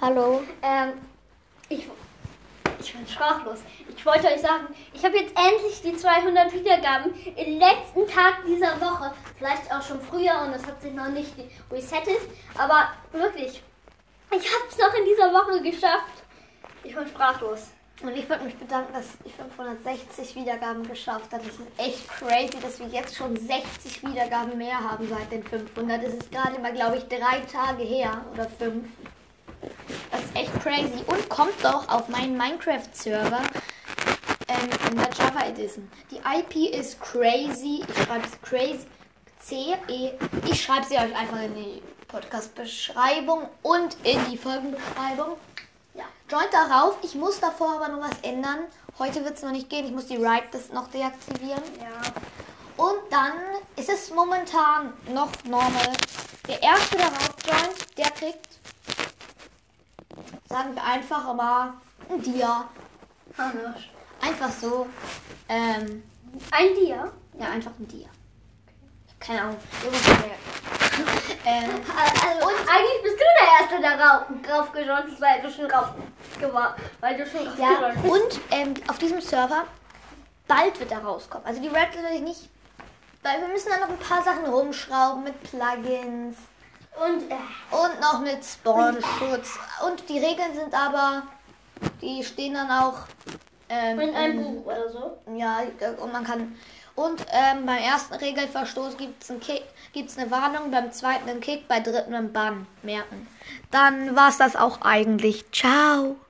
Hallo. Ähm, ich, ich bin sprachlos. Ich wollte euch sagen, ich habe jetzt endlich die 200 Wiedergaben im letzten Tag dieser Woche. Vielleicht auch schon früher und das hat sich noch nicht resettet. Aber wirklich, ich habe es noch in dieser Woche geschafft. Ich bin sprachlos. Und ich würde mich bedanken, dass ich 560 Wiedergaben geschafft habe. Das ist echt crazy, dass wir jetzt schon 60 Wiedergaben mehr haben seit den 500. Es ist gerade mal, glaube ich, drei Tage her oder fünf. Das ist echt crazy. Und kommt doch auf meinen Minecraft-Server ähm, in der Java Edition. Die IP ist crazy. Ich schreibe es crazy. C-E. Ich schreibe sie euch einfach in die Podcast-Beschreibung und in die Folgenbeschreibung. Ja. Joint darauf. Ich muss davor aber noch was ändern. Heute wird es noch nicht gehen. Ich muss die Write noch deaktivieren. Ja. Und dann ist es momentan noch normal. Der erste darauf joint, der kriegt, sagen wir einfach mal, ein Dia. Hannes. Einfach so. Ähm, Ein Dia. ja, einfach ein Dia. Keine Ahnung. Ähm, Also, und eigentlich bist du der Erste, der rauf, drauf gejoint ist, weil du schon rauf gewa- weil du schon drauf ja, und ähm, auf diesem Server, bald wird er rauskommen. Also die Red natürlich nicht. Weil wir müssen dann noch ein paar Sachen rumschrauben mit Plugins. Und, äh, Und noch mit Spawnschutz. Und die Regeln sind aber, die stehen dann auch. Ähm, in einem Buch oder so. Ja, und man kann. Und ähm, beim ersten Regelverstoß gibt es gibt's eine Warnung, beim zweiten einen Kick, bei dritten einen Bann merken. Dann war es das auch eigentlich. Ciao.